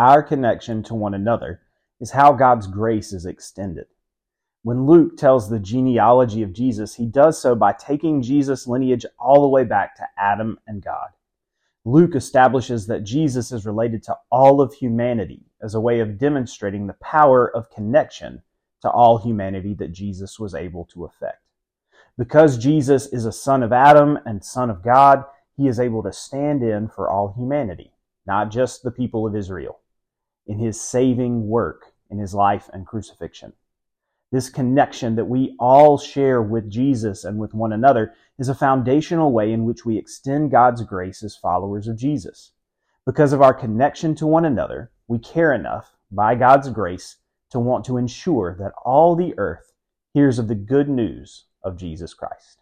our connection to one another is how God's grace is extended. When Luke tells the genealogy of Jesus, he does so by taking Jesus' lineage all the way back to Adam and God. Luke establishes that Jesus is related to all of humanity as a way of demonstrating the power of connection to all humanity that Jesus was able to effect. Because Jesus is a son of Adam and son of God, he is able to stand in for all humanity, not just the people of Israel, in his saving work in his life and crucifixion. This connection that we all share with Jesus and with one another is a foundational way in which we extend God's grace as followers of Jesus. Because of our connection to one another, we care enough, by God's grace, to want to ensure that all the earth hears of the good news of Jesus Christ.